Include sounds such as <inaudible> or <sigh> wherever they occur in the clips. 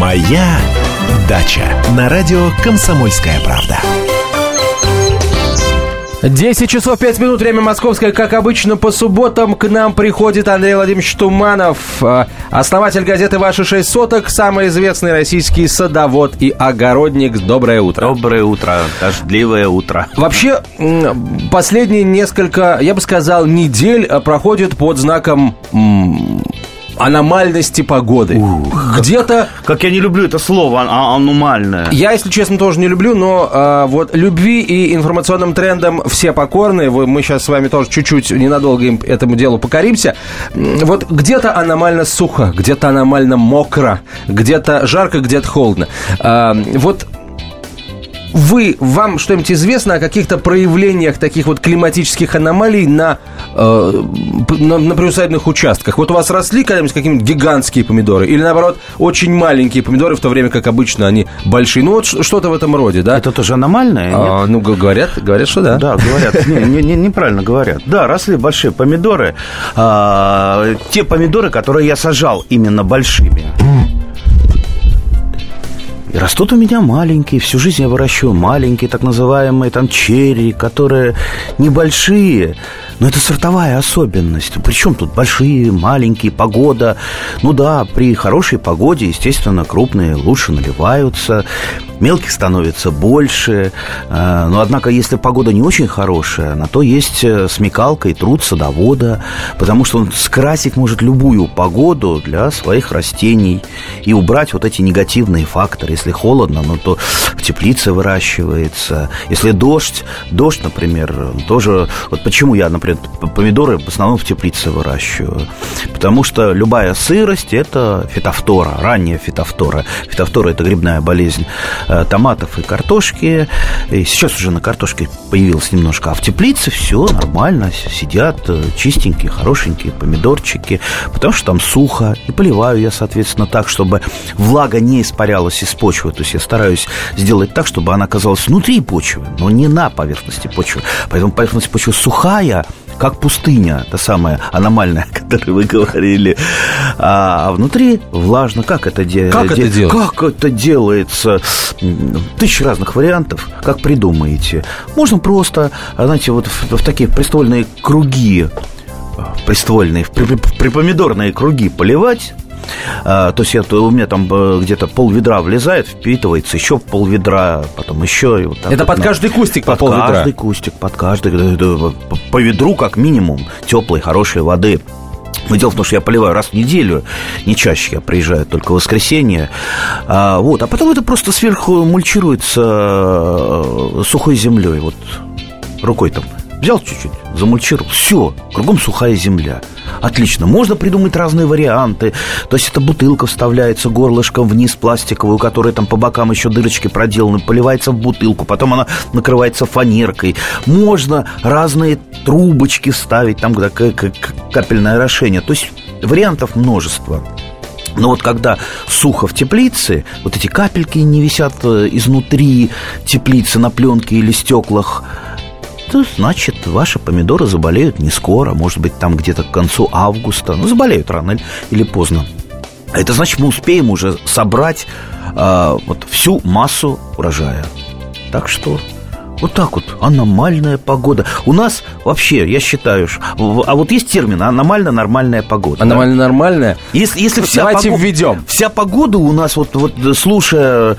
Моя дача на радио Комсомольская правда. 10 часов 5 минут, время московское. Как обычно, по субботам к нам приходит Андрей Владимирович Туманов, э, основатель газеты «Ваши шесть соток», самый известный российский садовод и огородник. Доброе утро. Доброе утро, дождливое утро. Вообще, последние несколько, я бы сказал, недель э, проходят под знаком аномальности погоды. Где-то... Как я не люблю это слово, а- аномальное. Я, если честно, тоже не люблю, но а, вот любви и информационным трендам все покорны. Мы сейчас с вами тоже чуть-чуть ненадолго им, этому делу покоримся. Вот где-то аномально сухо, где-то аномально мокро, где-то жарко, где-то холодно. А, вот вы, вам что-нибудь известно о каких-то проявлениях таких вот климатических аномалий на, э, на, на приусадебных участках? Вот у вас росли когда-нибудь какие-нибудь гигантские помидоры? Или, наоборот, очень маленькие помидоры, в то время как обычно они большие? Ну, вот что-то в этом роде, да? Это тоже аномальное? А, ну, говорят, говорят, что да. Да, говорят. Не, не, неправильно говорят. Да, росли большие помидоры. А, те помидоры, которые я сажал именно большими. Растут у меня маленькие, всю жизнь я выращиваю маленькие, так называемые там черри, которые небольшие, но это сортовая особенность. Причем тут большие, маленькие, погода. Ну да, при хорошей погоде, естественно, крупные лучше наливаются, мелких становится больше. Э, но, однако, если погода не очень хорошая, на то есть э, смекалка и труд садовода, потому что он скрасить может любую погоду для своих растений и убрать вот эти негативные факторы. Если холодно, ну, то в теплице выращивается. Если дождь, дождь, например, тоже... Вот почему я, например, помидоры в основном в теплице выращиваю. Потому что любая сырость – это фитофтора, ранняя фитофтора. Фитофтора – это грибная болезнь э, томатов и картошки. И сейчас уже на картошке появилось немножко, а в теплице все нормально, сидят э, чистенькие, хорошенькие помидорчики, потому что там сухо. И поливаю я, соответственно, так, чтобы влага не испарялась из почвы. То есть я стараюсь сделать так, чтобы она оказалась внутри почвы, но не на поверхности почвы. Поэтому поверхность почвы сухая, как пустыня, та самая аномальная, <laughs> о которой вы говорили. А, а внутри влажно. Как это, де- как де- это делается? Как это делается? Тысячи разных вариантов. Как придумаете? Можно просто, знаете, вот в, в такие приствольные круги приствольные, в припомидорные круги поливать то есть я, у меня там э, где-то пол ведра влезает, впитывается, еще пол ведра, потом еще. И вот так Это вот, под каждый кустик под по пол ведра? Под каждый кустик, под каждый. По ведру как минимум теплой, хорошей воды. Но дело в том, что я поливаю раз в неделю, не чаще, я приезжаю только в воскресенье. А, вот, а потом это просто сверху мульчируется э, сухой землей, вот рукой там Взял чуть-чуть, замульчировал. Все, кругом сухая земля. Отлично. Можно придумать разные варианты. То есть эта бутылка вставляется горлышком вниз пластиковую, которая там по бокам еще дырочки проделаны, поливается в бутылку, потом она накрывается фанеркой. Можно разные трубочки ставить, там где капельное орошение. То есть вариантов множество. Но вот когда сухо в теплице, вот эти капельки не висят э, изнутри теплицы на пленке или стеклах, то значит ваши помидоры заболеют не скоро, может быть, там где-то к концу августа. Ну, заболеют рано или поздно. Это значит, мы успеем уже собрать э, вот всю массу урожая. Так что вот так вот, аномальная погода. У нас вообще, я считаю, а вот есть термин аномально-нормальная погода. Аномально-нормальная? Если, если вся Давайте погода, введем. Вся погода у нас, вот, вот слушая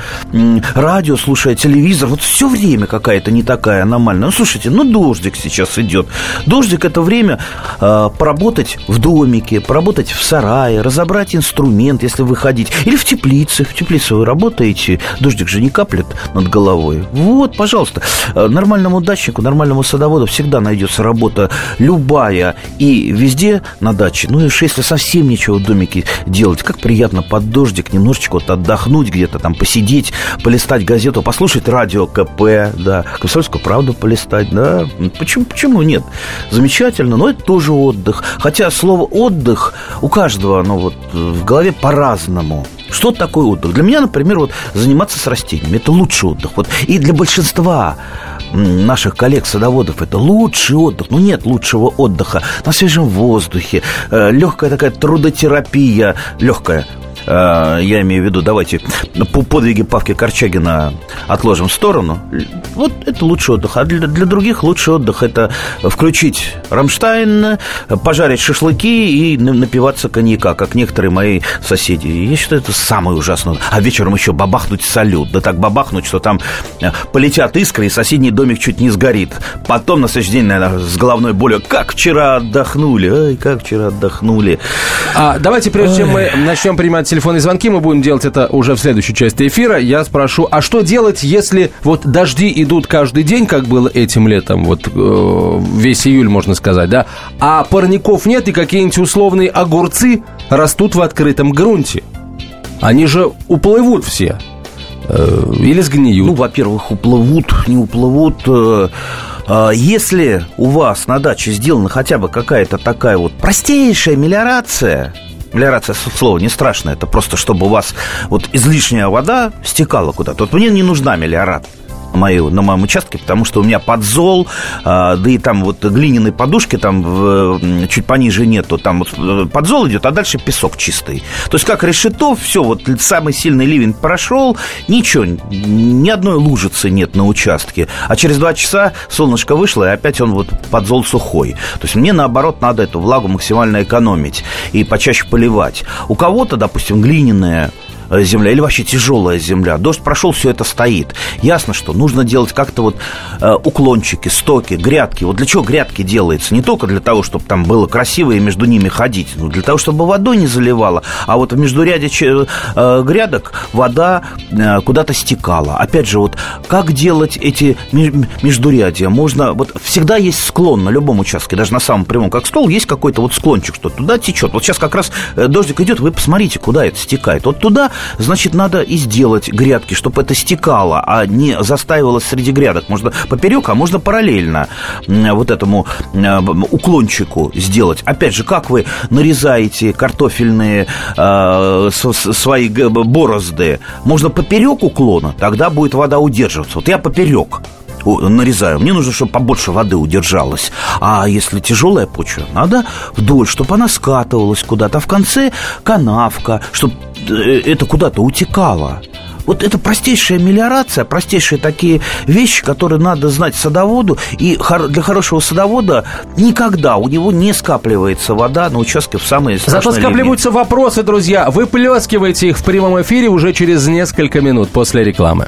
радио, слушая телевизор, вот все время какая-то не такая аномальная. Ну, слушайте, ну, дождик сейчас идет. Дождик – это время э, поработать в домике, поработать в сарае, разобрать инструмент, если выходить. Или в теплице. В теплице вы работаете, дождик же не каплет над головой. Вот, пожалуйста. Э, нормальному дачнику, нормальному садоводу всегда найдется работа любая и везде на даче. Ну и если совсем ничего в домике делать, как приятно под дождик немножечко вот отдохнуть где-то там, посидеть, полистать газету, послушать радио КП, да, комсомольскую правду полистать, да. Почему, почему нет? Замечательно, но это тоже отдых. Хотя слово отдых у каждого, ну вот в голове по-разному. Что такое отдых? Для меня, например, вот заниматься с растениями – это лучший отдых. Вот. И для большинства наших коллег-садоводов это лучший отдых. Ну, нет лучшего отдыха на свежем воздухе. Э, легкая такая трудотерапия, легкая. Э, я имею в виду, давайте по подвиги Павки Корчагина отложим в сторону. Вот это лучший отдых. А для, для других лучший отдых это включить Рамштайн, пожарить шашлыки и напиваться коньяка, как некоторые мои соседи. Я считаю, это самое ужасное. А вечером еще бабахнуть салют. Да так бабахнуть, что там э, полетят искры, и соседний домик чуть не сгорит. Потом на следующий день, наверное, с головной болью. Как вчера отдохнули, ай, как вчера отдохнули. А, давайте, прежде чем мы начнем принимать телефонные звонки, мы будем делать это уже в следующей части эфира. Я спрошу, а что делать, если вот дожди идут каждый день, как было этим летом, вот э, весь июль, можно сказать, да, а парников нет, и какие-нибудь условные огурцы растут в открытом грунте? Они же уплывут все. Э, или сгниют. Ну, во-первых, уплывут, не уплывут. Э, э, если у вас на даче сделана хотя бы какая-то такая вот простейшая мелиорация, Мелиорация слово не страшное, это просто чтобы у вас вот излишняя вода стекала куда-то. Вот мне не нужна мелиорация мою, на моем участке, потому что у меня подзол, а, да и там вот глиняные подушки там чуть пониже нету, там вот э, подзол идет, а дальше песок чистый. То есть как решето, все, вот самый сильный ливень прошел, ничего, ни одной лужицы нет на участке. А через два часа солнышко вышло, и опять он вот подзол сухой. То есть мне наоборот надо эту влагу максимально экономить и почаще поливать. У кого-то, допустим, глиняная земля или вообще тяжелая земля. Дождь прошел, все это стоит. Ясно, что нужно делать как-то вот э, уклончики, стоки, грядки. Вот для чего грядки делается? Не только для того, чтобы там было красиво и между ними ходить, но для того, чтобы водой не заливало. А вот в междуряде э, грядок вода э, куда-то стекала. Опять же, вот как делать эти междурядия? Можно, вот всегда есть склон на любом участке, даже на самом прямом, как стол, есть какой-то вот склончик, что туда течет. Вот сейчас как раз э, дождик идет, вы посмотрите, куда это стекает. Вот туда значит, надо и сделать грядки, чтобы это стекало, а не застаивалось среди грядок. Можно поперек, а можно параллельно вот этому уклончику сделать. Опять же, как вы нарезаете картофельные э, свои борозды? Можно поперек уклона, тогда будет вода удерживаться. Вот я поперек нарезаю. Мне нужно, чтобы побольше воды удержалось. А если тяжелая почва, надо вдоль, чтобы она скатывалась куда-то. А в конце канавка, чтобы э, это куда-то утекало. Вот это простейшая мелиорация, простейшие такие вещи, которые надо знать садоводу. И для хорошего садовода никогда у него не скапливается вода на участке в самые Зато скапливаются линии. вопросы, друзья. Вы плескиваете их в прямом эфире уже через несколько минут после рекламы.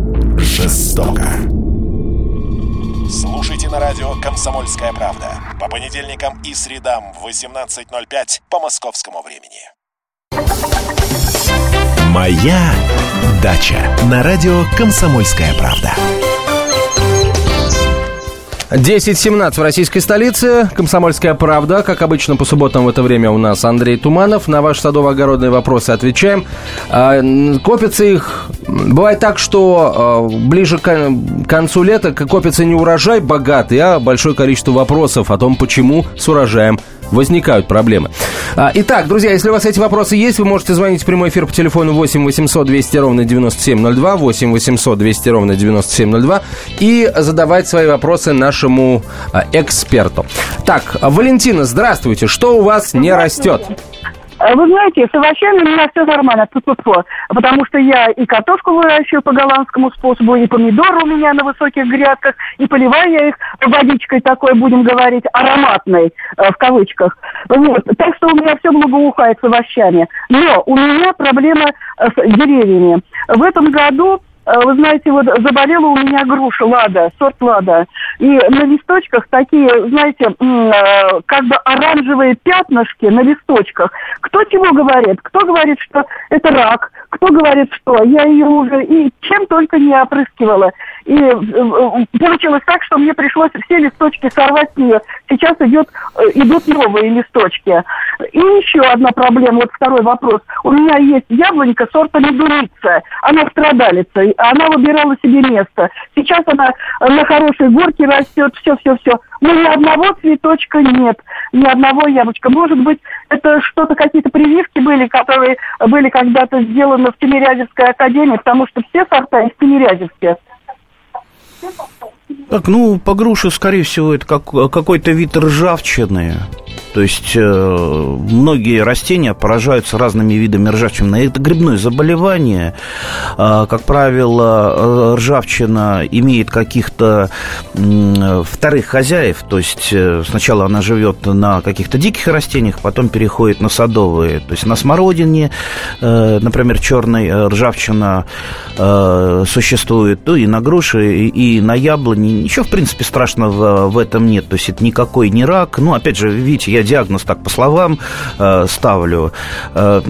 жестоко. Слушайте на радио «Комсомольская правда» по понедельникам и средам в 18.05 по московскому времени. «Моя дача» на радио «Комсомольская правда». 10.17 в российской столице. Комсомольская правда. Как обычно, по субботам в это время у нас Андрей Туманов. На ваши садово-огородные вопросы отвечаем. А, копится их... Бывает так, что а, ближе к концу лета копится не урожай богатый, а большое количество вопросов о том, почему с урожаем возникают проблемы. А, итак, друзья, если у вас эти вопросы есть, вы можете звонить в прямой эфир по телефону 8 800 200 ровно 9702, 8 800 200 ровно 9702 и задавать свои вопросы нашему а, эксперту. Так, Валентина, здравствуйте. Что у вас не растет? Э, вы знаете, с овощами у меня все нормально, Фу-фу-фу. потому что я и картошку выращиваю по голландскому способу, и помидоры у меня на высоких грядках, и поливаю я их водичкой такой, будем говорить, ароматной, э, в кавычках. Вот. Так что у меня все благоухает с овощами. Но у меня проблема э, с деревьями. В этом году вы знаете, вот заболела у меня груша Лада, сорт Лада. И на листочках такие, знаете, э, как бы оранжевые пятнышки на листочках. Кто чего говорит? Кто говорит, что это рак? кто говорит что. Я ее уже и чем только не опрыскивала. И э, э, получилось так, что мне пришлось все листочки сорвать с нее. Сейчас идет, э, идут новые листочки. И еще одна проблема, вот второй вопрос. У меня есть яблонька сорта медуница. Она страдалица, она выбирала себе место. Сейчас она на хорошей горке растет, все-все-все. Но ни одного цветочка нет, ни одного яблочка. Может быть, это что-то, какие-то прививки были, которые были когда-то сделаны в Тимирязевской академии, потому что все сорта из Тимирязевки. Так, ну, по груше, скорее всего, это как, какой-то вид ржавчины. То есть э, многие растения поражаются разными видами ржавчины. Это грибное заболевание. Э, как правило, ржавчина имеет каких-то э, вторых хозяев. То есть э, сначала она живет на каких-то диких растениях, потом переходит на садовые. То есть на смородине, э, например, черная ржавчина э, существует, ну и на груши, и, и на яблони. Ничего, в принципе, страшного в этом нет. То есть это никакой не рак. Ну, опять же, видите, я диагноз так по словам э, ставлю. Э,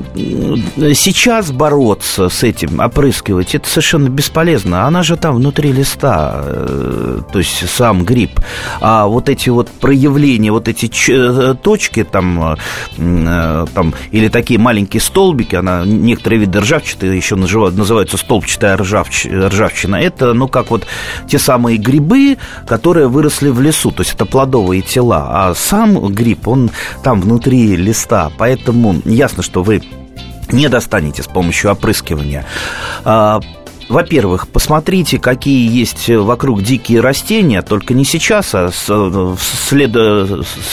сейчас бороться с этим, опрыскивать, это совершенно бесполезно. Она же там внутри листа, э, то есть сам гриб. А вот эти вот проявления, вот эти ч- точки там, э, там, или такие маленькие столбики, она, некоторые виды ржавчины еще называют, называются столбчатая ржавч, ржавчина, это, ну, как вот те самые грибы, которые выросли в лесу, то есть это плодовые тела. А сам гриб, он там внутри листа. Поэтому ясно, что вы не достанете с помощью опрыскивания. Во-первых, посмотрите, какие есть вокруг дикие растения, только не сейчас, а в след...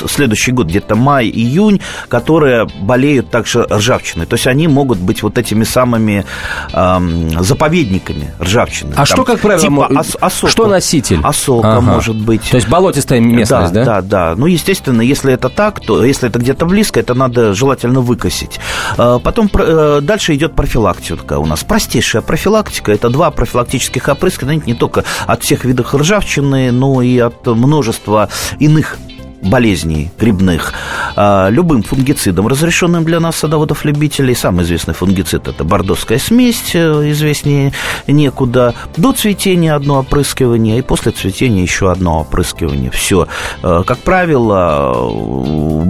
следующий год, где-то май-июнь, которые болеют также ржавчиной. То есть они могут быть вот этими самыми эм, заповедниками ржавчины. А Там, что, как правило, типа ос- осока. что носитель? Осока ага. может быть. То есть болотистая местность, да? Да, да, да. Ну, естественно, если это так, то если это где-то близко, это надо желательно выкосить. А, потом э, дальше идет профилактика у нас. Простейшая профилактика – это два профилактических опрыскивания, не только от всех видов ржавчины, но и от множества иных болезней грибных а, любым фунгицидом, разрешенным для нас садоводов-любителей. Самый известный фунгицид – это бордовская смесь, э, известнее некуда. До цветения одно опрыскивание, и после цветения еще одно опрыскивание. Все. Э, как правило,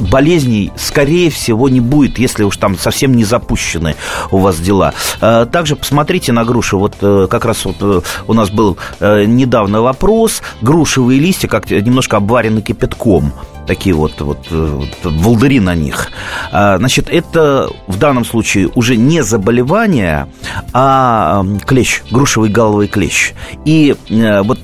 болезней, скорее всего, не будет, если уж там совсем не запущены у вас дела. Э, также посмотрите на груши. Вот э, как раз вот э, у нас был недавно вопрос. Грушевые листья как немножко обварены кипятком такие вот, вот, вот волдыри на них. Значит, это в данном случае уже не заболевание, а клещ, грушевый головый клещ. И вот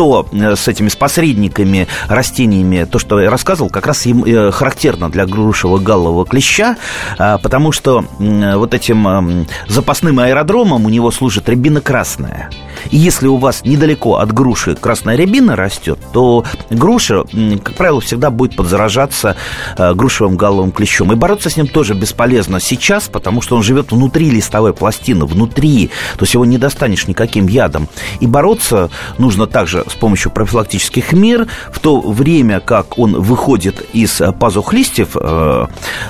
то э, с этими с посредниками, растениями, то, что я рассказывал, как раз им э, характерно для грушевого галлового клеща, а, потому что вот этим запасным аэродромом у него служит рябина красная. И если у вас недалеко от груши красная рябина растет, то груша, как правило, всегда будет подзаражаться э, грушевым галловым клещом. И бороться с ним тоже бесполезно сейчас, потому что он живет внутри листовой пластины, внутри, то есть его не достанешь никаким ядом. И бороться нужно также с помощью профилактических мер, в то время как он выходит из пазух листьев, э,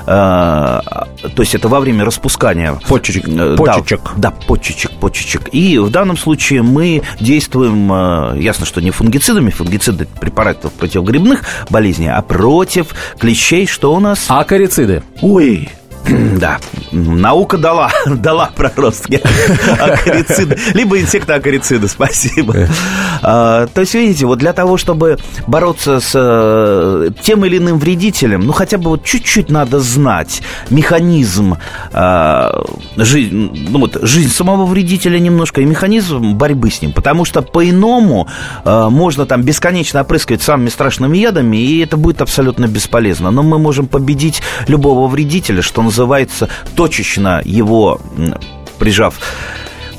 э, то есть это во время распускания. Почечек. Э, почечек. Да, да, почечек, почечек. И в данном случае мы действуем, э, ясно, что не фунгицидами, фунгициды препаратов противогрибных болезней, а против клещей, что у нас? Акарициды. Ой, <clears throat> Да, наука дала, <laughs> дала проростки <laughs> акарициды, либо инсектоакарициды, спасибо. А, то есть, видите, вот для того, чтобы бороться с э, тем или иным вредителем, ну, хотя бы вот чуть-чуть надо знать механизм а, жизнь, ну, вот, жизнь самого вредителя немножко и механизм борьбы с ним, потому что по-иному а, можно там бесконечно опрыскивать самыми страшными ядами, и это будет абсолютно бесполезно. Но мы можем победить любого вредителя, что называется, точечно его прижав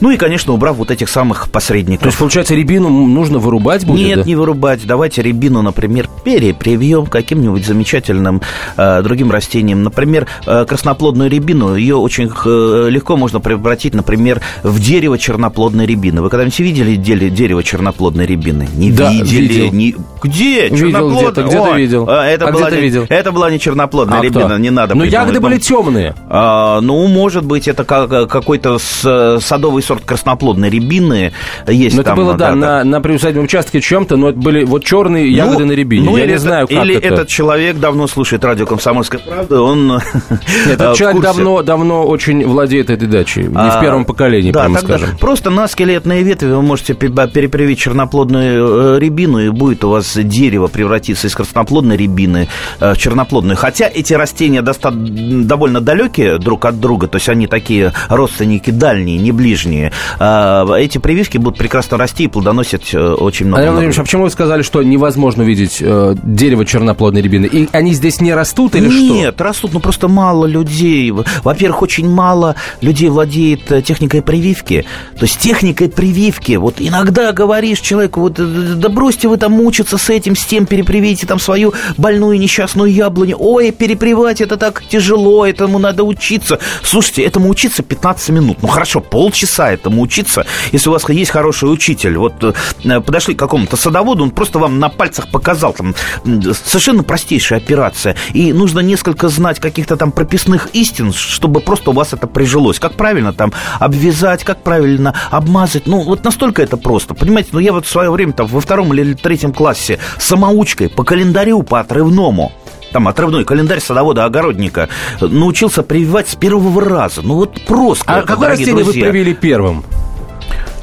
Ну и, конечно, убрав вот этих самых посредников. То есть, получается, рябину нужно вырубать будет? Нет, да? не вырубать. Давайте рябину, например, перепривьем каким-нибудь замечательным э, другим растением. Например, э, красноплодную рябину, ее очень э, легко можно превратить, например, в дерево черноплодной рябины. Вы когда-нибудь видели дерево черноплодной рябины? Не да, видели? Видел. Не... Где? Видел где-то, где-то видел. А, это, а была где не, видел? это была не черноплодная а рябина, кто? не надо Но придумывать. ягоды были темные. А, ну, может быть, это какой-то садовый сорт красноплодной рябины есть. Но там, это было, да, да, на, на приусадебном участке чем-то, но это были вот черные ну, ягоды на рябине. Ну, Я не это, знаю, как Или это. этот человек давно слушает радио «Комсомольская правда», он <laughs> э, этот в человек давно, давно очень владеет этой дачей. Не в А, первом поколении, да, прямо скажем. Просто на скелетные ветви вы можете пе- перепривить черноплодную э, рябину, и будет у вас дерево превратиться из красноплодной рябины э, в черноплодную. Хотя эти растения доста- довольно далекие друг от друга, то есть они такие родственники дальние, не ближние. А, Эти прививки будут прекрасно расти и плодоносить э, очень много. Андрей Владимирович, а почему вы сказали, что невозможно видеть э, дерево черноплодной рябины? И они здесь не растут или что? Нет, растут, ну просто мало людей. Во-первых, очень мало людей владеет э, техникой прививки. То есть техникой прививки. Вот иногда говоришь человеку, вот да бросьте вы там мучиться с этим, с тем, перепривейте там свою больную несчастную яблоню. Ой, перепривать это так тяжело, этому надо учиться. Слушайте, этому учиться 15 минут. Ну хорошо, полчаса этому учиться, если у вас есть хороший учитель. Вот э, подошли к какому-то садоводу, он просто вам на пальцах показал там совершенно простейшая операция. И нужно несколько знать каких-то там прописных истин, чтобы просто у вас это прижилось. Как правильно там обвязать, как правильно обмазать. Ну, вот настолько это просто. Понимаете, ну я вот в свое время там во втором или третьем классе самоучкой по календарю, по отрывному там отрывной календарь садовода-огородника, научился прививать с первого раза. Ну вот просто. А какое растение друзья. вы привили первым?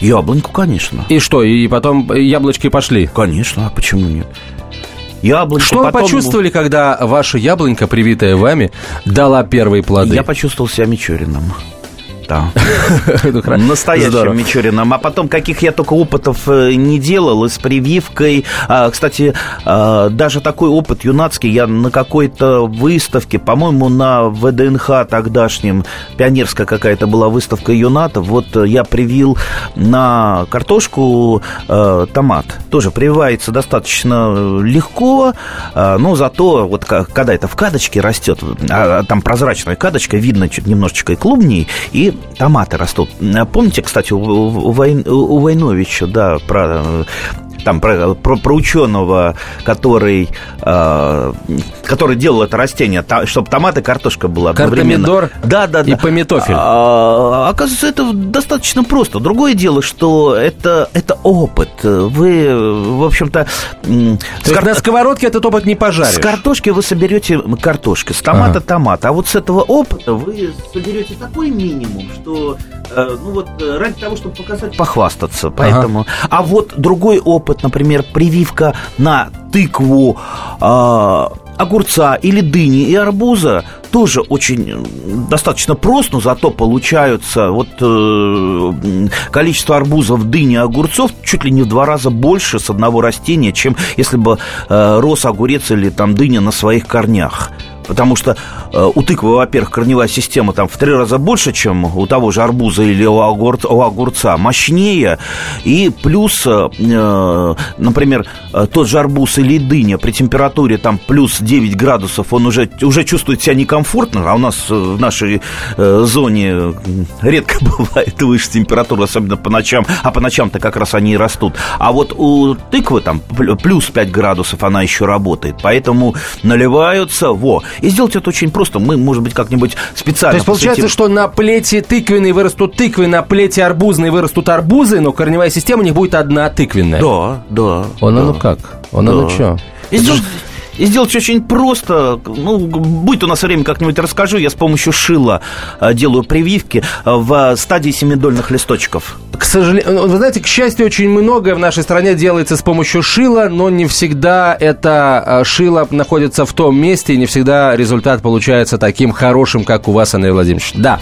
Яблоньку, конечно. И что, и потом яблочки пошли? Конечно, а почему нет? Яблоньку, Что вы потом- почувствовали, когда ваша яблонька, привитая вами, дала первые плоды? Я почувствовал себя Мичуриным. <laughs> Хра- Настоящим Здорово. Мичуриным. А потом, каких я только опытов э, не делал, и с прививкой. А, кстати, а, даже такой опыт юнацкий я на какой-то выставке, по-моему, на ВДНХ тогдашнем, пионерская какая-то была выставка юнатов, вот э, я привил на картошку э, томат. Тоже прививается достаточно легко, но зато вот когда это в кадочке растет, а, там прозрачная кадочка, видно чуть немножечко и клубней, и томаты растут. Помните, кстати, у, у Войновича, да, про э, там про, про, про ученого, который, э, который делал это растение, чтобы томат и картошка была одновременно. Картомидор да, да, да. и пометофель. А, оказывается, это достаточно просто. Другое дело, что это, это опыт. Вы, в общем-то... с кар- на сковородке этот опыт не пожаришь. с картошки вы соберете картошки, с томата Ага. томат. А вот с этого опыта вы соберете такой минимум, что э, ну вот э, ради того, чтобы показать, похвастаться. Поэтому. А вот другой опыт, например, прививка на тыкву. а, огурца или дыни и арбуза тоже очень достаточно прост, но зато получаются вот э, количество арбузов, дыни огурцов чуть ли не в два раза больше с одного растения, чем если бы э, рос огурец или там дыня на своих корнях. Потому что э, у тыквы, во-первых, корневая система там в три раза больше, чем у того же арбуза или у, огур- у огурца, мощнее. И плюс, э, э, например, э, тот же арбуз или дыня при температуре там плюс 9 градусов, он уже, уже чувствует себя некомфортно, а у нас э, в нашей э, зоне редко <laughs> бывает выше температура, особенно по ночам, а по ночам-то как раз они и растут. А вот у тыквы там пл- плюс 5 градусов она еще работает, поэтому наливаются, во. И сделать это очень просто, мы, может быть, как-нибудь специально То есть получается, посвятим- что на плете тыквенной вырастут тыквы, на плете арбузной вырастут арбузы, но корневая система у них будет одна тыквенная. Да, да. Он да. оно как? Он оно Да. что? И сделать, и сделать очень просто. Ну, будет у нас время, как-нибудь расскажу. Я с помощью шила э, делаю прививки э, в стадии семидольных листочков. К сожалению, вы знаете, к счастью, очень многое в нашей стране делается с помощью шила, но не всегда это э, шило находится в том месте, и не всегда результат получается таким хорошим, как у вас, Андрей Владимирович. Да,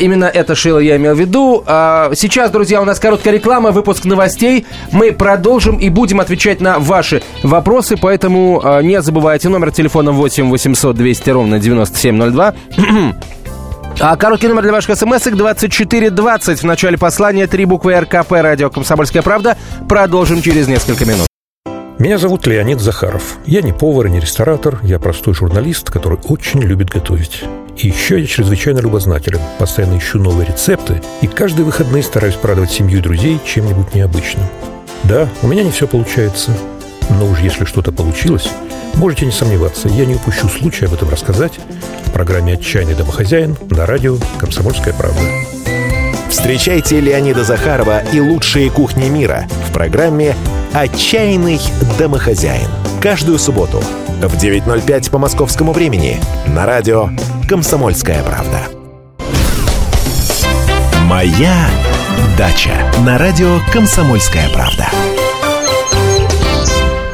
именно это шило я имел в виду. А, Сейчас, друзья, у нас короткая реклама, выпуск новостей. Мы продолжим и будем отвечать на ваши вопросы, поэтому э, не забывайте номер телефона 8 800 200 ровно 9702. <clears throat> А короткий номер для ваших смс 2420. В начале послания три буквы РКП «Радио Комсомольская правда». Продолжим через несколько минут. Меня зовут Леонид Захаров. Я не повар и не ресторатор, я простой журналист, который очень любит готовить. И еще я чрезвычайно любознателен, постоянно ищу новые рецепты и каждые выходные стараюсь порадовать семью и друзей чем-нибудь необычным. Да, у меня не все получается, но уж если что-то получилось, можете не сомневаться, я не упущу случая об этом рассказать в программе «Отчаянный домохозяин» на радио «Комсомольская правда». Встречайте Леонида Захарова и лучшие кухни мира в программе «Отчаянный домохозяин». Каждую субботу в 9.05 по московскому времени на радио «Комсомольская правда». «Моя дача» на радио «Комсомольская правда».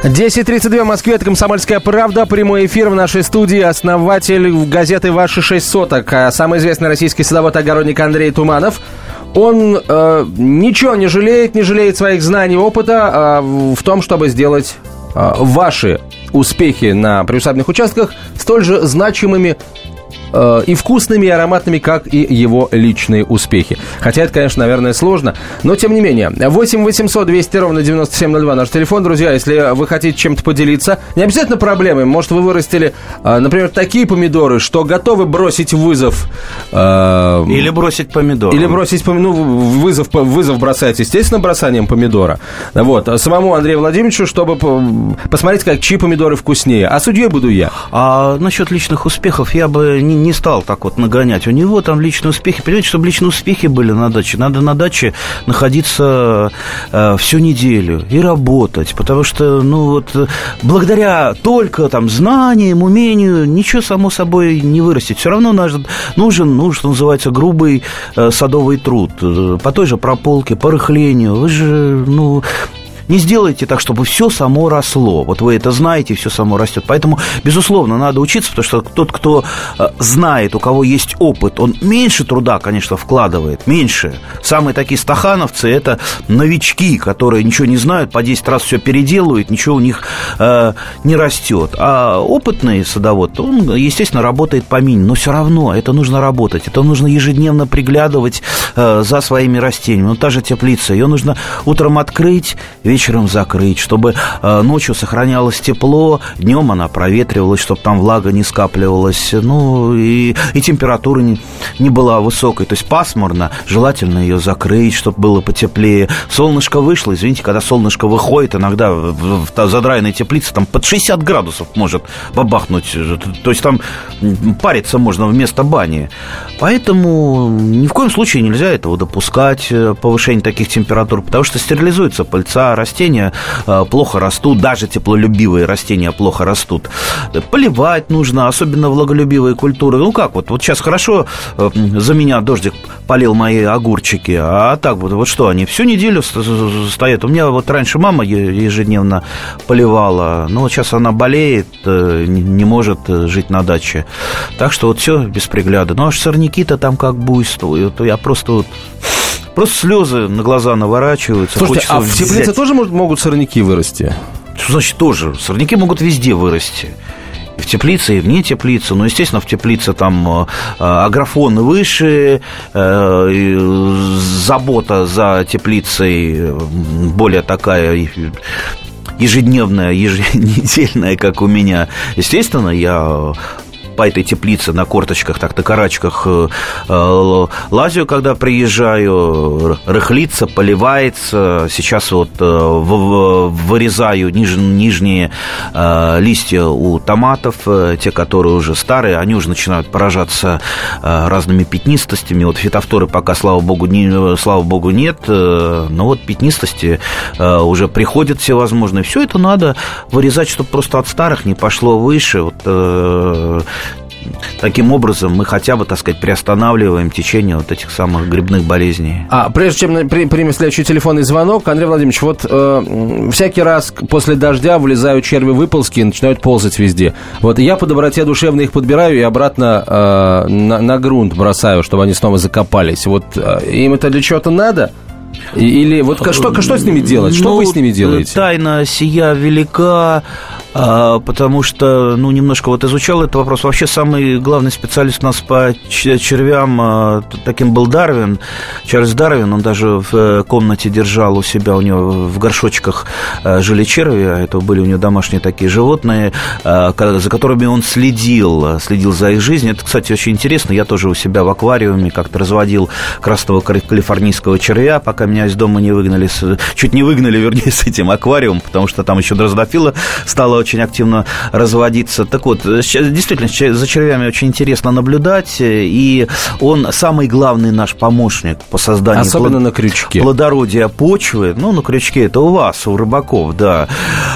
10.32 в Москве, это «Комсомольская правда». Прямой эфир в нашей студии. Основатель газеты «Ваши шесть соток». а Самый известный российский садовод-огородник Андрей Туманов. Он э, ничего не жалеет, не жалеет своих знаний, опыта э, в том, чтобы сделать э, ваши успехи на приусадебных участках столь же значимыми э, и вкусными, и ароматными, как и его личные успехи. Хотя это, конечно, наверное, сложно, но тем не менее. 8 800 200 ровно 9702 наш телефон, друзья, если вы хотите чем-то поделиться, не обязательно проблемой, может, вы вырастили, э, например, такие помидоры, что готовы бросить вызов... э, Или бросить помидор. или бросить помидор, ну, вызов, вызов бросать, естественно, бросанием помидора. Вот, самому Андрею Владимировичу, чтобы по- посмотреть, как чьи помидоры вкуснее. А судьей буду я. А насчет личных успехов я бы не, не стал так вот нагонять. У него там личные успехи. Понимаете, чтобы личные успехи были на даче, надо на даче находиться э, всю неделю и работать. Потому что, ну вот, благодаря только там знаниям, умению, ничего само собой не вырастет. Все равно нужен, нужен, ну, что называется, грубый э, садовый труд. Э, По той же прополке, по рыхлению. Вы же, ну, не сделайте так, чтобы все само росло. Вот вы это знаете, все само растет. Поэтому, безусловно, надо учиться, потому что тот, кто э, знает, у кого есть опыт, он меньше труда, конечно, вкладывает, меньше. Самые такие стахановцы – это новички, которые ничего не знают, по 10 раз все переделывают, ничего у них э, не растет. А опытный садовод, он, естественно, работает по минимуму, но все равно это нужно работать, это нужно ежедневно приглядывать э, за своими растениями. Ну, та же теплица, ее нужно утром открыть, вечером закрыть, чтобы э, ночью сохранялось тепло, днем она проветривалась, чтобы там влага не скапливалась, ну и, и температура не, не была высокой. То есть пасмурно, желательно ее закрыть, чтобы было потеплее. Солнышко вышло, извините, когда солнышко выходит, иногда в, в- в задраенной теплице там под 60 градусов может бабахнуть. То есть там париться можно вместо бани. Поэтому ни в коем случае нельзя этого допускать, э, повышение таких температур, потому что стерилизуется пыльца, растения э, плохо растут, даже теплолюбивые растения плохо растут. Поливать нужно, особенно влаголюбивые культуры. Ну как, вот, вот сейчас хорошо э, за меня дождик полил мои огурчики, а так вот, вот что, они всю неделю ст- стоят. У меня вот раньше мама ежедневно поливала, но вот сейчас она болеет, э, не может жить на даче. Так что вот все без пригляда. Ну аж сорняки-то там как буйствуют. Я просто вот Просто слезы на глаза наворачиваются. Слушайте, а в теплице взять. тоже может- могут сорняки вырасти? Что значит тоже? Сорняки могут везде вырасти. И в теплице, и вне теплицы. Ну, естественно, в теплице там э, э, агрофон выше, э, забота за теплицей более такая ежедневная, еженедельная, как у меня. Естественно, я по этой теплице на корточках, так на карачках э, э, лазю, когда приезжаю, рыхлится, поливается. Сейчас вот э, вырезаю ниж- нижние листья у томатов, те, которые уже старые, они уже начинают поражаться разными пятнистостями. Вот фитофторы пока, слава богу, не, слава богу, нет, но вот пятнистости уже приходят всевозможные. Все это надо вырезать, чтобы просто от старых не пошло выше. Вот Таким образом, мы хотя бы, так сказать, приостанавливаем течение вот этих самых грибных болезней. А прежде чем при- примем следующий телефонный звонок, Андрей Владимирович, вот э, всякий раз после дождя вылезают черви выползки и начинают ползать везде. Вот я по доброте душевной их подбираю и обратно э, на, на грунт бросаю, чтобы они снова закопались. Вот э, им это для чего-то надо? Или вот что, что с ними делать? Что Ну, вы с ними делаете? Тайна сия велика. А, потому что, ну, немножко вот изучал этот вопрос. Вообще самый главный специалист у нас по червям а, таким был Дарвин, Чарльз Дарвин. Он даже в э, комнате держал у себя, у него в горшочках а, жили черви, а это были у него домашние такие животные, за которыми он следил, следил за их жизнью. Это, кстати, очень интересно. Я тоже у себя в аквариуме как-то разводил красного калифорнийского червя, пока меня из дома не выгнали, чуть не выгнали, вернее, с этим аквариумом, потому что там еще дрозофила стала очень активно разводиться. Так вот, действительно, за червями очень интересно наблюдать, и он самый главный наш помощник по созданию Особенно плод... на крючке. плодородия почвы. Ну, на крючке это у вас, у рыбаков, да.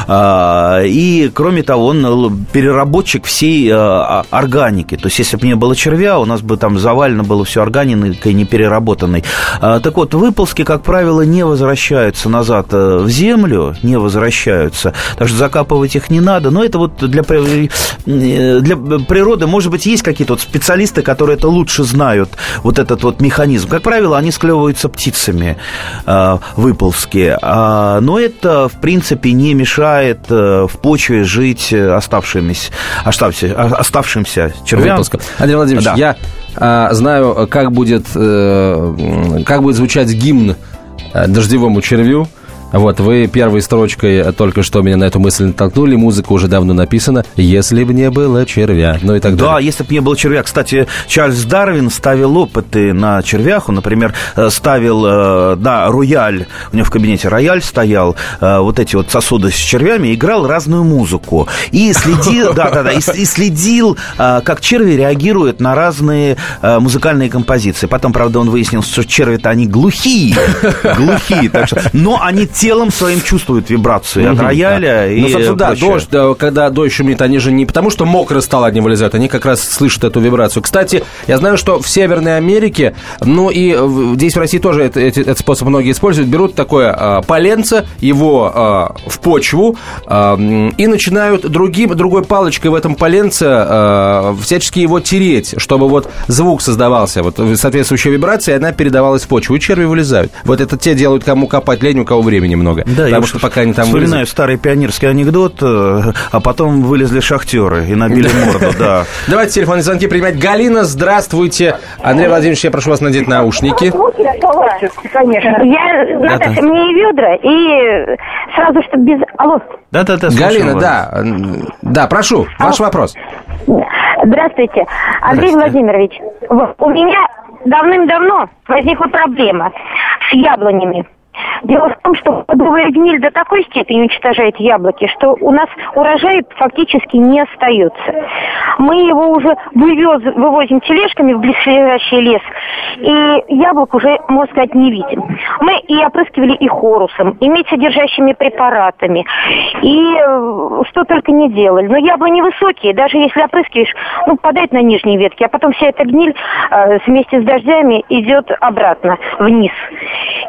А, и, кроме того, он переработчик всей а, органики. То есть, если бы не было червя, у нас бы там завалено было все органикой непереработанной. А, так вот, выползки, как правило, не возвращаются назад э, в землю, не возвращаются. Так что закапывать их не надо. Но это вот для, э, для природы, может быть, есть какие-то вот специалисты, которые это лучше знают, вот этот вот механизм. Как правило, они склевываются птицами э, выползки. А, но это, в принципе, не мешает в почве жить оставшимися, оставшимся червям. Выползка. Андрей Владимирович, да. я а, знаю, как будет, э, как будет звучать гимн э, дождевому червю. Вот, вы первой строчкой только что меня на эту мысль натолкнули. Музыка уже давно написана. «Если бы не было червя». Ну и так далее. Да, если бы не было червя. Кстати, Чарльз Дарвин ставил опыты на червях. Он, например, э, ставил на э, рояль. У него в кабинете рояль стоял. Э, вот эти вот сосуды с червями. Играл разную музыку. И следил, <laughs> да, да, да, и следил, как черви реагируют на разные музыкальные композиции. Потом, правда, он выяснил, что черви-то они глухие. <laughs> Глухие. Так что, но они телом своим чувствуют вибрации угу, от рояля. Да. И ну, собственно, да, дождь, когда дождь шумит, они же не потому, что мокро стало, они вылезают, они как раз слышат эту вибрацию. Кстати, я знаю, что в Северной Америке, ну и здесь в России тоже это, этот способ многие используют, берут такое а, поленце, его а, в почву а, и начинают другим, другой палочкой в этом поленце а, всячески его тереть, чтобы вот звук создавался, вот соответствующая вибрация, и она передавалась в почву, и черви вылезают. Вот это те делают, кому копать лень, у кого времени времени много. Да, потому что пока они там вспоминаю вылезли... старый пионерский анекдот, э, а потом вылезли шахтеры и набили <laughs> морду, да. Давайте телефонные звонки принимать. Галина, здравствуйте. Андрей Владимирович, я прошу вас надеть наушники. Конечно. Я, Наташа, мне ведра и сразу, чтобы без... Алло. Да-да-да, Галина, да. Да, прошу, ваш вопрос. Здравствуйте. Андрей Владимирович, у меня давным-давно возникла проблема с яблонями. Дело в том, что плодовая гниль до такой степени уничтожает яблоки, что у нас урожай фактически не остается. Мы его уже вывез, вывозим тележками в близлежащий лес, и яблок уже, можно сказать, не видим. Мы и опрыскивали и хорусом, и медь-содержащими препаратами, и э, что только не делали. Но яблони высокие, даже если опрыскиваешь, ну, падает на нижние ветки, а потом вся эта гниль э, вместе с дождями идет обратно, вниз.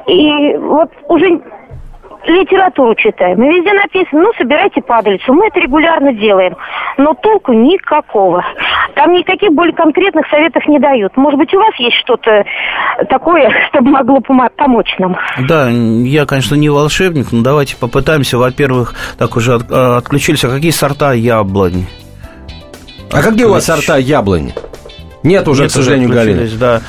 И вот уже литературу читаем. И везде написано, ну, собирайте падалицу. Мы это регулярно делаем. Но толку никакого. Там никаких более конкретных советов не дают. Может быть, у вас есть что-то такое, <laughs> чтобы могло помочь нам? Да, я, конечно, не волшебник, но давайте попытаемся. Во-первых, так уже от, а, отключились. А какие сорта яблони? А какие у вас сорта яблони? Нет уже, Нет, к сожалению, Галина. Да.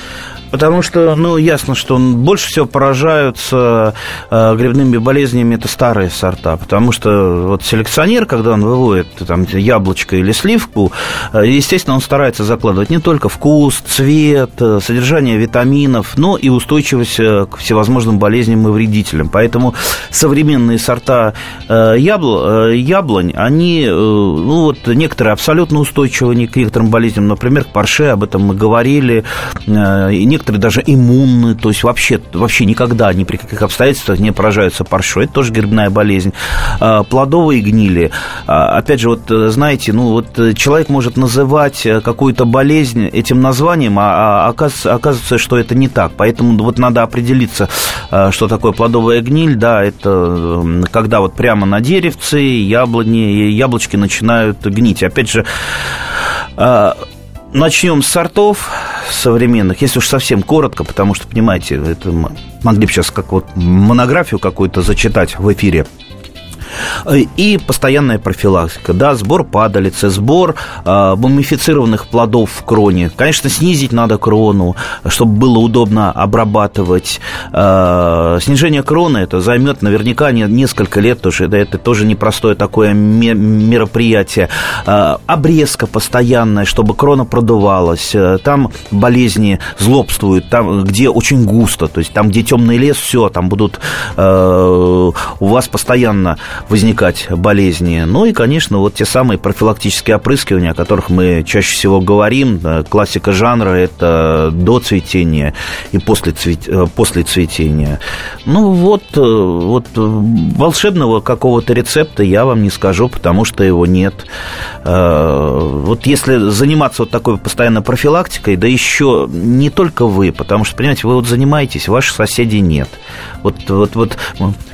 Потому что, ну, ясно, что больше всего поражаются э, грибными болезнями это старые сорта. Потому что вот селекционер, когда он выводит там яблочко или сливку, э, естественно, он старается закладывать не только вкус, цвет, э, содержание витаминов, но и устойчивость э, к всевозможным болезням и вредителям. Поэтому современные сорта э, ябл, э, яблонь, они, э, ну, вот некоторые абсолютно устойчивы к некоторым болезням. Например, к парше, об этом мы говорили. Э, некоторые даже иммунны, то есть вообще, вообще никогда ни при каких обстоятельствах не поражаются паршой. Это тоже грибная болезнь. А, плодовые гнили. А, опять же, вот знаете, ну вот человек может называть какую-то болезнь этим названием, а, а оказывается, что это не так. Поэтому вот надо определиться, что такое плодовая гниль. Да, это когда вот прямо на деревце яблони, яблочки начинают гнить. Опять же, Начнем с сортов современных, если уж совсем коротко, потому что, понимаете, это могли бы сейчас как вот монографию какую-то зачитать в эфире. И постоянная профилактика. Да, сбор падалицы, сбор э, мумифицированных плодов в кроне. Конечно, снизить надо крону, чтобы было удобно обрабатывать. Э, снижение кроны это займет наверняка несколько лет, потому что это, тоже непростое такое мероприятие. Э, обрезка постоянная, чтобы крона продувалась. Там болезни злобствуют, там, где очень густо, то есть там, где темный лес, все, там будут э, у вас постоянно возникать болезни. Ну и, конечно, вот те самые профилактические опрыскивания, о которых мы чаще всего говорим. Классика жанра – это до цветения и после, цвет... Э, после цветения. Ну вот, э, вот волшебного какого-то рецепта я вам не скажу, потому что его нет. Э, вот если заниматься вот такой постоянной профилактикой, да еще не только вы, потому что, понимаете, вы вот занимаетесь, ваших соседей нет. Вот, вот, вот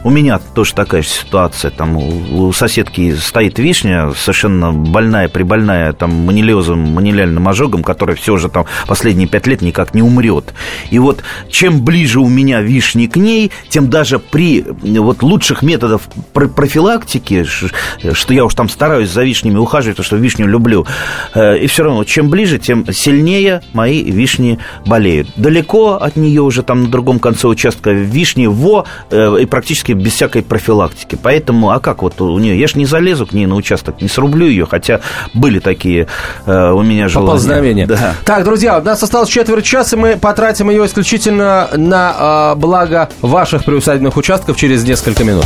у меня тоже такая же ситуация. У соседки стоит вишня, совершенно больная, прибольная, там, манилиозом, манилиальным ожогом, которая все же там последние пять лет никак не умрет. И вот чем ближе у меня вишни к ней, тем даже при вот лучших методах профилактики, что я уж там стараюсь за вишнями ухаживать, потому что вишню люблю, э, и все равно, чем ближе, тем сильнее мои вишни болеют. Далеко от нее уже там на другом конце участка вишни во э, и практически без всякой профилактики. Поэтому, а как вот у нее? Я ж не залезу к ней на участок, не срублю ее, хотя были такие э, у меня желания. Поползновения. Да. Так, друзья, у нас осталось четверть часа, мы потратим ее исключительно на э, благо ваших приусадебных участков через несколько минут.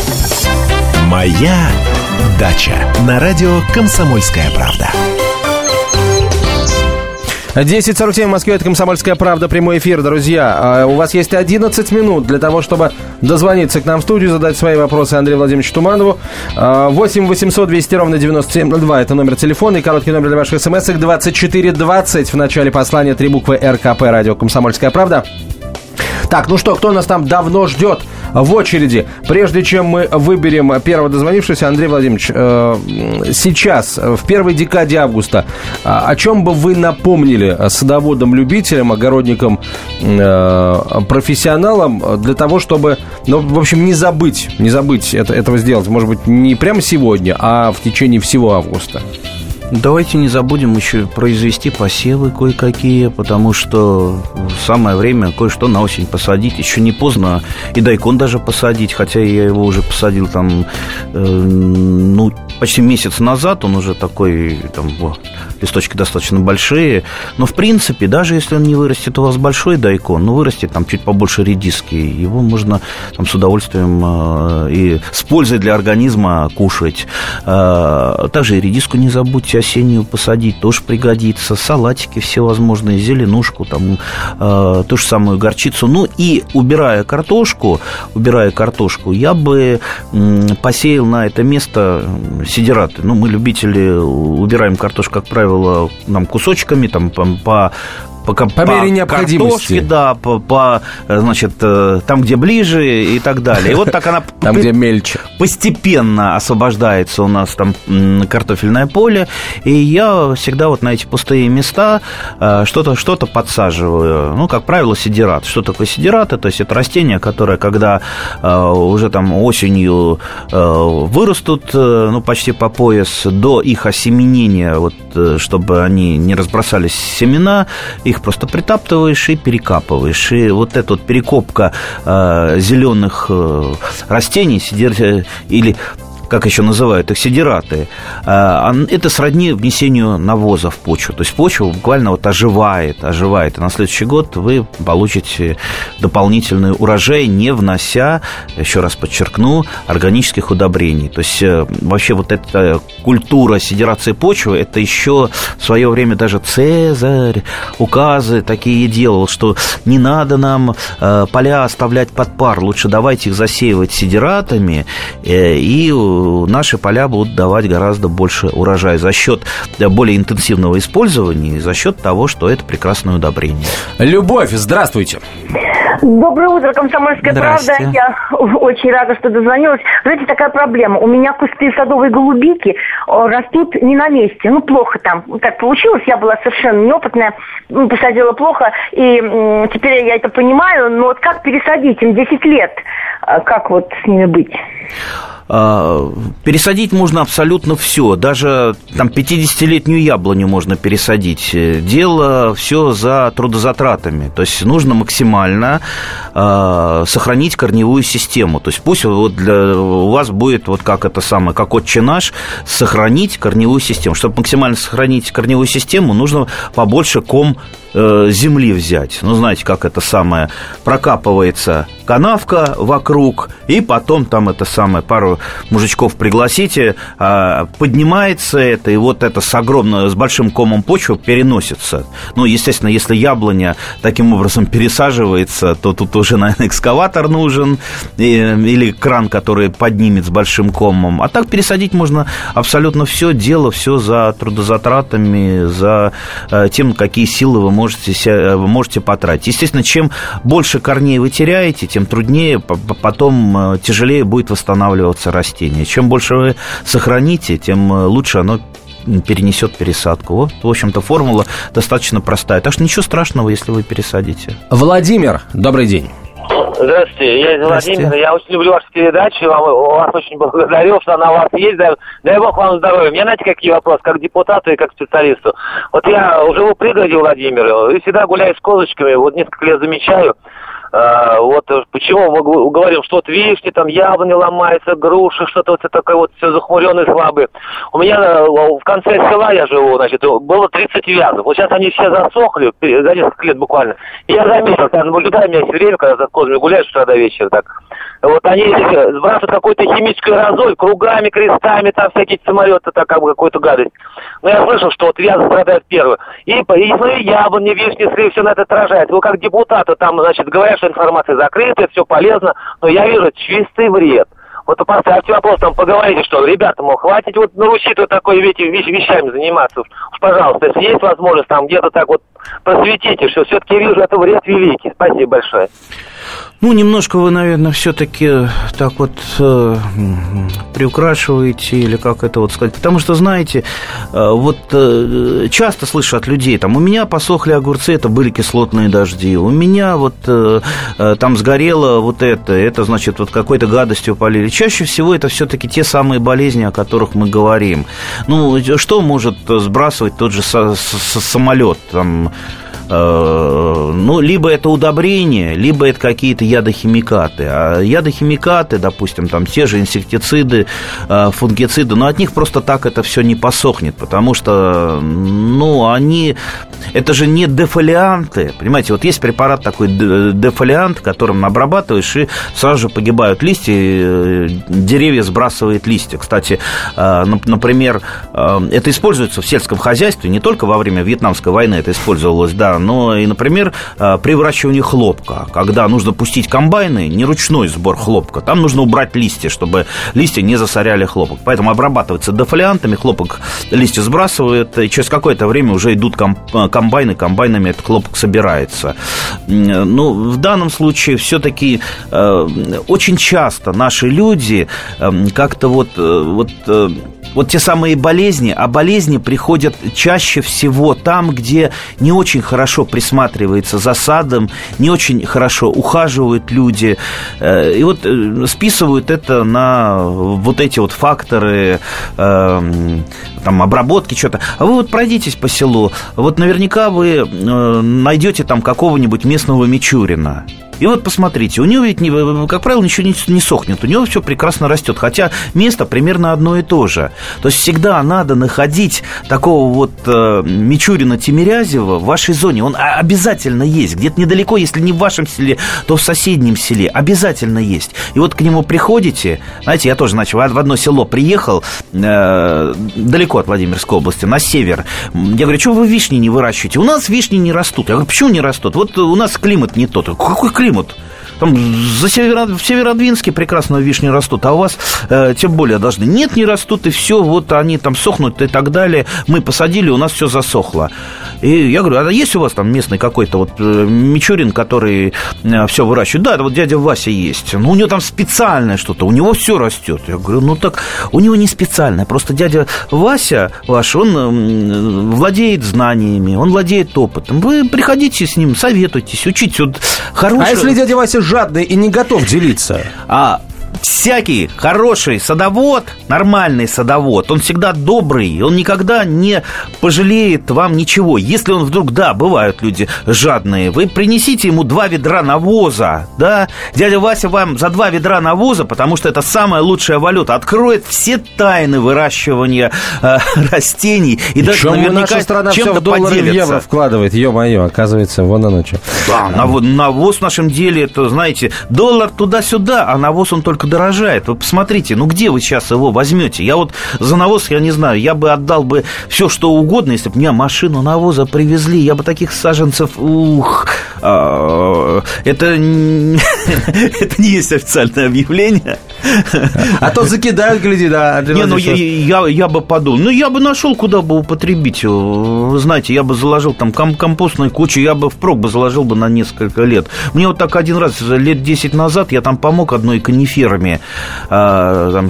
«Моя дача» на радио «Комсомольская правда». 10.47 в Москве, это «Комсомольская правда», прямой эфир, друзья. А, у вас есть 11 минут для того, чтобы дозвониться к нам в студию, задать свои вопросы Андрею Владимировичу Туманову. 8 800 200 ровно 9702, это номер телефона и короткий номер для ваших смс 2420 в начале послания, три буквы РКП, радио «Комсомольская правда». Так, ну что, кто нас там давно ждет в очереди? Прежде чем мы выберем первого дозвонившегося, Андрей Владимирович, э, сейчас, в первой декаде августа, а, о чем бы вы напомнили садоводам-любителям, огородникам, э, профессионалам для того, чтобы, ну, в общем, не забыть, не забыть это, этого сделать? Может быть, не прямо сегодня, а в течение всего августа? Давайте не забудем еще произвести посевы кое-какие, потому что самое время кое-что на осень посадить. Еще не поздно и дайкон даже посадить, хотя я его уже посадил там, э, ну, почти месяц назад. Он уже такой, там, о, листочки достаточно большие. Но, в принципе, даже если он не вырастет у вас большой дайкон, ну, вырастет там чуть побольше редиски, его можно там с удовольствием э, и с пользой для организма кушать. Э, также и редиску не забудьте осеннюю посадить, тоже пригодится. Салатики всевозможные, зеленушку, там, э, ту же самую горчицу. Ну и убирая картошку, убирая картошку, я бы э, посеял на это место сидираты. Ну, мы любители убираем картошку, как правило, нам кусочками, там, по по, по, по мере необходимости. Картошке, да, по, по, значит, э, там, где ближе и так далее. И вот так она... <laughs> Там, где мельче. Постепенно освобождается у нас там картофельное поле, и я всегда вот на эти пустые места э, что-то что подсаживаю. Ну, как правило, сидират. Что такое сидираты? То есть это растения, которые, когда э, уже там осенью вырастут, ну, почти по пояс, до их осеменения, вот, чтобы они не разбросались семена, их просто притаптываешь и перекапываешь. И вот эта вот перекопка э, зеленых э, растений сидер, или как еще называют их, сидираты, а, это сродни внесению навоза в почву. То есть почва буквально вот оживает, оживает. И на следующий год вы получите дополнительный урожай, не внося, еще раз подчеркну, органических удобрений. То есть э, вообще вот эта культура сидирации почвы, это еще в свое время даже Цезарь, указы такие делал, что не надо нам э, поля оставлять под пар, лучше давайте их засеивать сидиратами э, и наши поля будут давать гораздо больше урожая за счет более интенсивного использования и за счет того, что это прекрасное удобрение. Любовь, здравствуйте. Доброе утро, Комсомольская правда. Я очень рада, что дозвонилась. Знаете, такая проблема. У меня кусты садовой голубики э, растут не на месте. Ну, плохо там. Так получилось. Я была совершенно неопытная. Посадила плохо. И теперь я это понимаю. Но вот как пересадить? Им 10 лет. А Как вот с ними быть? А, Пересадить можно абсолютно все. Даже там 50-летнюю яблоню можно пересадить. Э, Дело все за трудозатратами. То есть нужно максимально а, сохранить корневую систему. То есть пусть вот для, у вас будет вот как это самое, как отче наш, сохранить корневую систему. Чтобы максимально сохранить корневую систему, нужно побольше ком э, земли взять. Ну, знаете, как это самое, прокапывается канавка вокруг, и потом там это самое, пару мужичков пригласите, а, поднимается это, и вот это с огромным, с большим комом почвы переносится. Ну, естественно, если яблоня таким образом пересаживается, то тут уже, наверное, экскаватор нужен, или кран, который поднимет с большим комом. А так пересадить можно абсолютно все, дело все за трудозатратами, за э, тем, какие силы вы можете, ся- вы можете потратить. Естественно, чем больше корней вы теряете, тем труднее, по- по- потом э, тяжелее будет восстанавливаться растение. Чем больше вы сохраните, тем э, лучше оно перенесет пересадку. Вот, в общем-то, формула достаточно простая. Так что ничего страшного, если вы пересадите. Владимир, добрый день. Здравствуйте, я из. Владимира. Я очень люблю ваши передачи, вам, вас очень благодарю, что она у вас есть. Дай, дай бог вам здоровья. У меня, знаете, какие вопросы, как депутату и как специалисту. Вот я живу в пригороде Владимира и всегда гуляю с козочками, вот несколько лет замечаю, а, вот э, почему мы говорим, что вот вишни, там яблони ломаются, груши, что-то вот такое вот все захмуренное, слабые. У меня э, в конце села я живу, значит, было 30 вязов. Вот сейчас они все засохли, за несколько лет буквально. И я заметил, я наблюдаю, меня есть время, когда за козами гуляешь с утра до вечера, так. Вот они сбрасывают какую-то химическую аэрозоль, кругами, крестами, там всякие самолеты, так как бы какую-то гадость. Но я слышал, что вот вязы страдают первые. И, и, ну, и яблони, вишни, сливы, все на это отражает. Вы как депутаты там, значит, говорят, что информация закрыта, все полезно, но я вижу чистый вред. Вот поставьте вопрос, там поговорите, что, ребята, мол, хватит вот на Руси вот такой эти вещ- вещами заниматься. Уж, пожалуйста, если есть возможность, там где-то так вот просветите, что все-таки вижу, это вред великий. Спасибо большое. Ну, немножко вы, наверное, все-таки так вот э, приукрашиваете, или как это вот сказать. Потому что, знаете, э, вот э, часто слышу от людей, там, у меня посохли огурцы, это были кислотные дожди, у меня вот э, э, там сгорело вот это, это, значит, вот какой-то гадостью полили. Чаще всего это все-таки те самые болезни, о которых мы говорим. Ну, что может сбрасывать тот же самолет, там, ну, либо это удобрение, либо это какие-то ядохимикаты. А ядохимикаты, допустим, там те же инсектициды, э, фунгициды, но от них просто так это все не посохнет, потому что, ну, они, это же не дефолианты, понимаете, вот есть препарат такой дефолиант, которым обрабатываешь, и сразу же погибают листья, э, деревья сбрасывает листья. Кстати, э, нап- например, э, это используется в сельском хозяйстве, не только во время Вьетнамской войны это использовалось, да, но и, например, э, при выращивании хлопка, когда нужно пустить комбайны, не ручной сбор хлопка, там нужно убрать листья, чтобы листья не засоряли хлопок. Поэтому обрабатывается дефолиантами, хлопок листья сбрасывают, и через какое-то время уже идут э, комбайны, комбайнами этот хлопок собирается. М, Ну, в данном случае все-таки очень часто наши люди э, как-то вот, э, вот э, вот те самые болезни, а болезни приходят чаще всего там, где не очень хорошо присматривается за садом, не очень хорошо ухаживают люди. Э, И вот э, списывают это на вот эти вот факторы э, там, обработки, что-то. А вы вот пройдитесь по селу, вот наверняка вы э, найдете там какого-нибудь местного Мичурина. И вот посмотрите, у него ведь, не- как правило, ничего не, не сохнет, у него все прекрасно растет, хотя место примерно одно и то же. То есть всегда надо находить такого вот э, Мичурина Тимирязева в вашей зоне. Он а- обязательно есть, где-то недалеко, если не в вашем селе, то в соседнем селе, обязательно есть. И вот к нему приходите, знаете, я тоже, значит, в одно село приехал, э, далеко от Владимирской области, на север. Я говорю, что вы вишни не выращиваете? У нас вишни не растут. Я говорю, почему не растут? Вот у нас климат не тот. Какой климат? примут. Там за Северо, в Северодвинске прекрасно вишни растут, а у вас э, тем более должны. Нет, не растут, и все, вот они там сохнут и так далее. Мы посадили, у нас все засохло. И я говорю, а есть у вас там местный какой-то вот э, Мичурин, который э, все выращивает? Да, вот дядя Вася есть. Ну, у него там специальное что-то, у него все растет. Я говорю, ну так, у него не специальное, просто дядя Вася ваш, он э, владеет знаниями, он владеет опытом. Вы приходите с ним, советуйтесь, учитесь. Вот хороший... А если дядя Вася жадный и не готов делиться? А всякий хороший садовод, нормальный садовод, он всегда добрый, он никогда не пожалеет вам ничего. Если он вдруг, да, бывают люди жадные, вы принесите ему два ведра навоза, да, дядя Вася вам за два ведра навоза, потому что это самая лучшая валюта, откроет все тайны выращивания э, <laughs> растений и, и даже наверняка наша страна чем-то все в доллары поделится. в евро вкладывает, ё-моё, оказывается, вон оно что. Да, навоз, навоз в нашем деле, это, знаете, доллар туда-сюда, а навоз он только дорожает. Вы посмотрите, ну где вы сейчас его возьмете? Я вот за навоз, я не знаю, я бы отдал бы все, что угодно, если бы мне машину навоза привезли. Я бы таких саженцев, ух, а, это, <laughs> это не есть официальное объявление. А то закидают, гляди, да. Не, ну я, я, бы подумал. Ну, я бы нашел, куда бы употребить. Вы знаете, я бы заложил там ком- компостную кучу, я бы впрок бы заложил бы на несколько лет. Мне вот так один раз, лет 10 назад, я там помог одной кониферами а, там,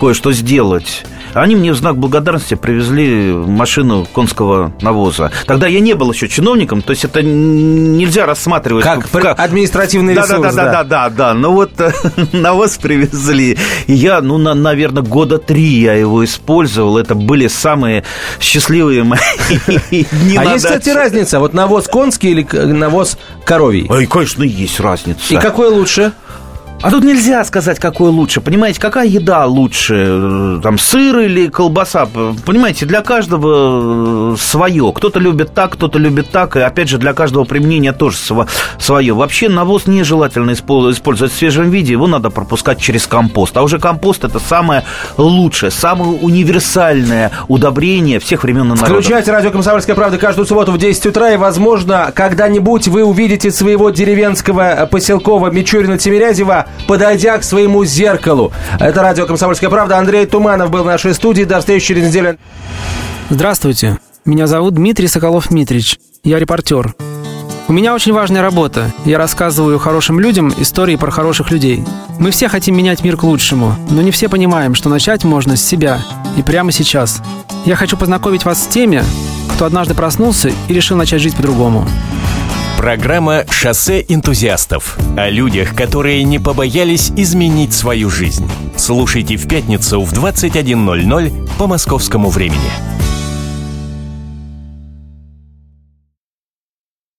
кое-что сделать. Они мне в знак благодарности привезли машину конского навоза. Тогда я не был еще чиновником, то есть это нельзя рассматривать Как при- административный да, ресурс, да, да, да, да, да. Ну вот э, <laughs> навоз привезли. И я, ну, на, наверное, года три я его использовал. Это были самые счастливые мои <laughs> дни А есть, кстати, разница, вот навоз конский или навоз коровий? Ой, конечно, есть разница. И какой лучше? А тут нельзя сказать, какой лучше. Понимаете, какая еда лучше? Э, Там сыр или колбаса? Понимаете, для каждого свое. Кто-то любит так, кто-то любит так. И опять же, для каждого применения тоже свое. Вообще навоз нежелательно испол- использовать в свежем виде. Его надо пропускать через компост. А уже компост это самое лучшее, самое универсальное удобрение всех времен и народов. Включайте радио «Комсомольская правда» каждую субботу в 10 утра, и, возможно, когда-нибудь вы увидите своего деревенского э, поселкового Мичурина Тимирязева, подойдя к своему зеркалу. Это радио «Комсомольская правда». Андрей Туманов был в нашей студии. До встречи через неделю. Здравствуйте. Меня зовут Дмитрий Соколов-Митрич. Я репортер. У меня очень важная работа. Я рассказываю хорошим людям истории про хороших людей. Мы все хотим менять мир к лучшему, но не все понимаем, что начать можно с себя. И прямо сейчас. Я хочу познакомить вас с теми, кто однажды проснулся и решил начать жить по-другому. Программа «Шоссе энтузиастов» о людях, которые не побоялись изменить свою жизнь. Слушайте в пятницу в 21.00 по московскому времени.